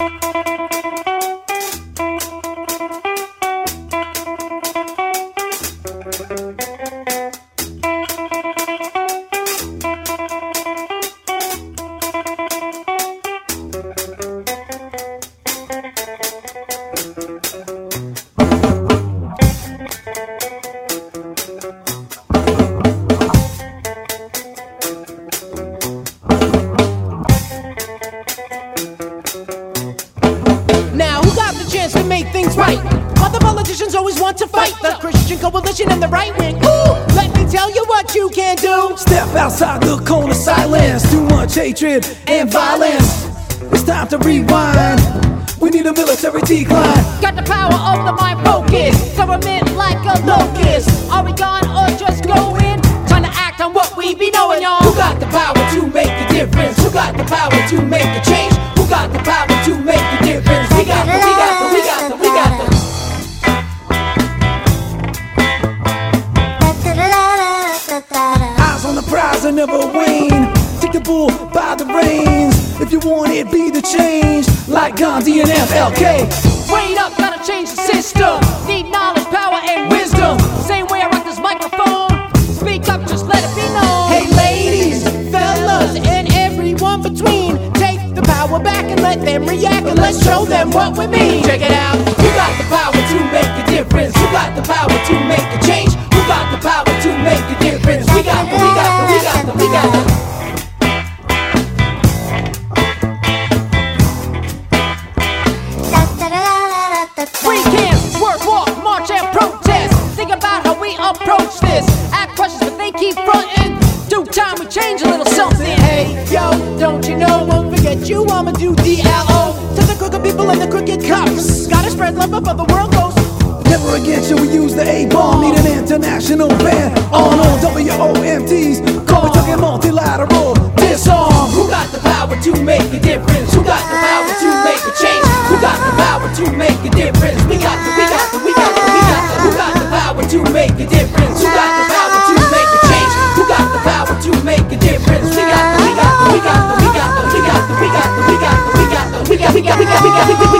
Now, who got the chance to make things right? Other politicians always want to fight the Christian coalition and the right wing. Ooh, let me tell you what you can do. Step outside the cone of silence. Too much hatred and violence. It's time to rewind. We need a military decline. Got the power of the mind focus. Government like a locust. Are we gone and never wane. Take the bull by the reins. If you want it, be the change. Like Gandhi and MLK. Wait up, gotta change the system. Need knowledge, power, and wisdom. Same way I rock this microphone. Speak up, just let it be known. Hey, ladies, fellas, and everyone between. Take the power back and let them react, and let's show them what we mean. Check it out. You. I'ma do DLO to the crooked people and the crooked cops. Gotta spread love before the world goes. Never again shall we use the A-bomb. Need an international ban on all WMDs. Call it talking multilateral disarm. Who got the power to make a difference? Who got the power to make a change? Who got the Oh.